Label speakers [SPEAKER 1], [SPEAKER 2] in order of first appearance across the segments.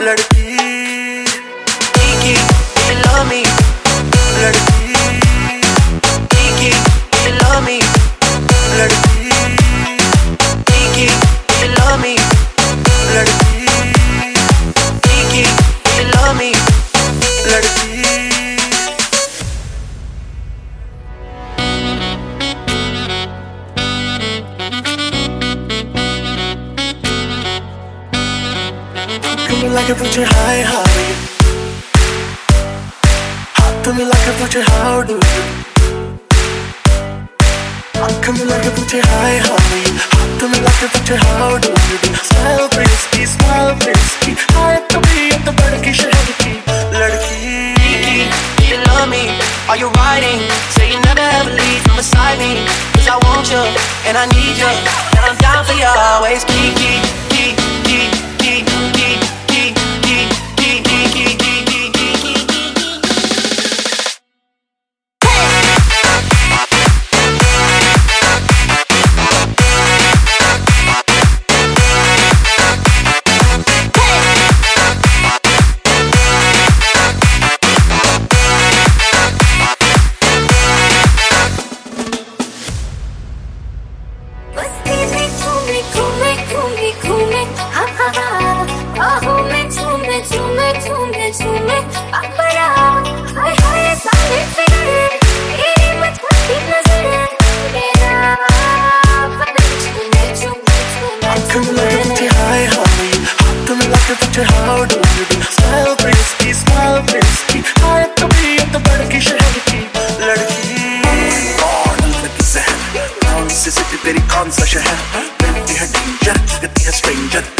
[SPEAKER 1] hablar de ti like
[SPEAKER 2] a
[SPEAKER 1] future high high. Hot me like a
[SPEAKER 2] future
[SPEAKER 1] how do you
[SPEAKER 2] I'm coming like a future high high. Hot me like a future how do you Smile frisky smile frisky. Have to be at the badki
[SPEAKER 1] shadki Do You love me. Are you riding? Say you never ever leave from beside me. Cause I want you and I need you. And I'm down for you always Kiki.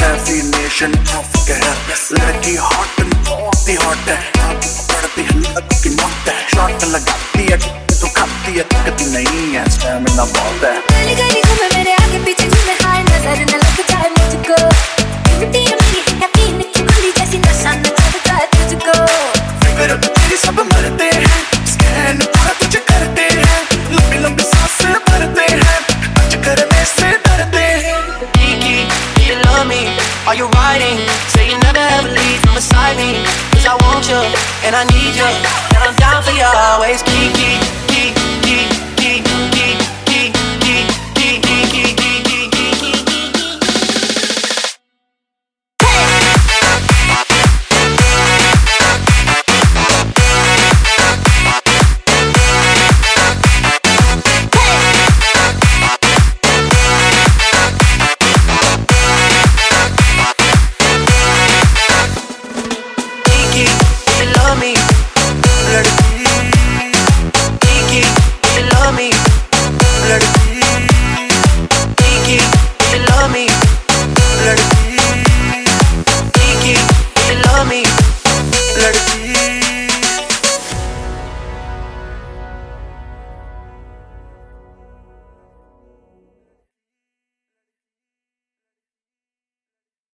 [SPEAKER 2] Definition of कहर लड़की hot बहुत ही hot है को पड़ती है लगती not है शॉट लगाती है तो खाती है दिक्कत नहीं है स्टैमिना बहुत है
[SPEAKER 3] गली गली घूमे मेरे आगे पीछे घूमे हाय नज़र न लग
[SPEAKER 1] Are you riding? Say you never ever leave from beside me. Cause I want you, and I need you, and I'm down for you always. Kiki,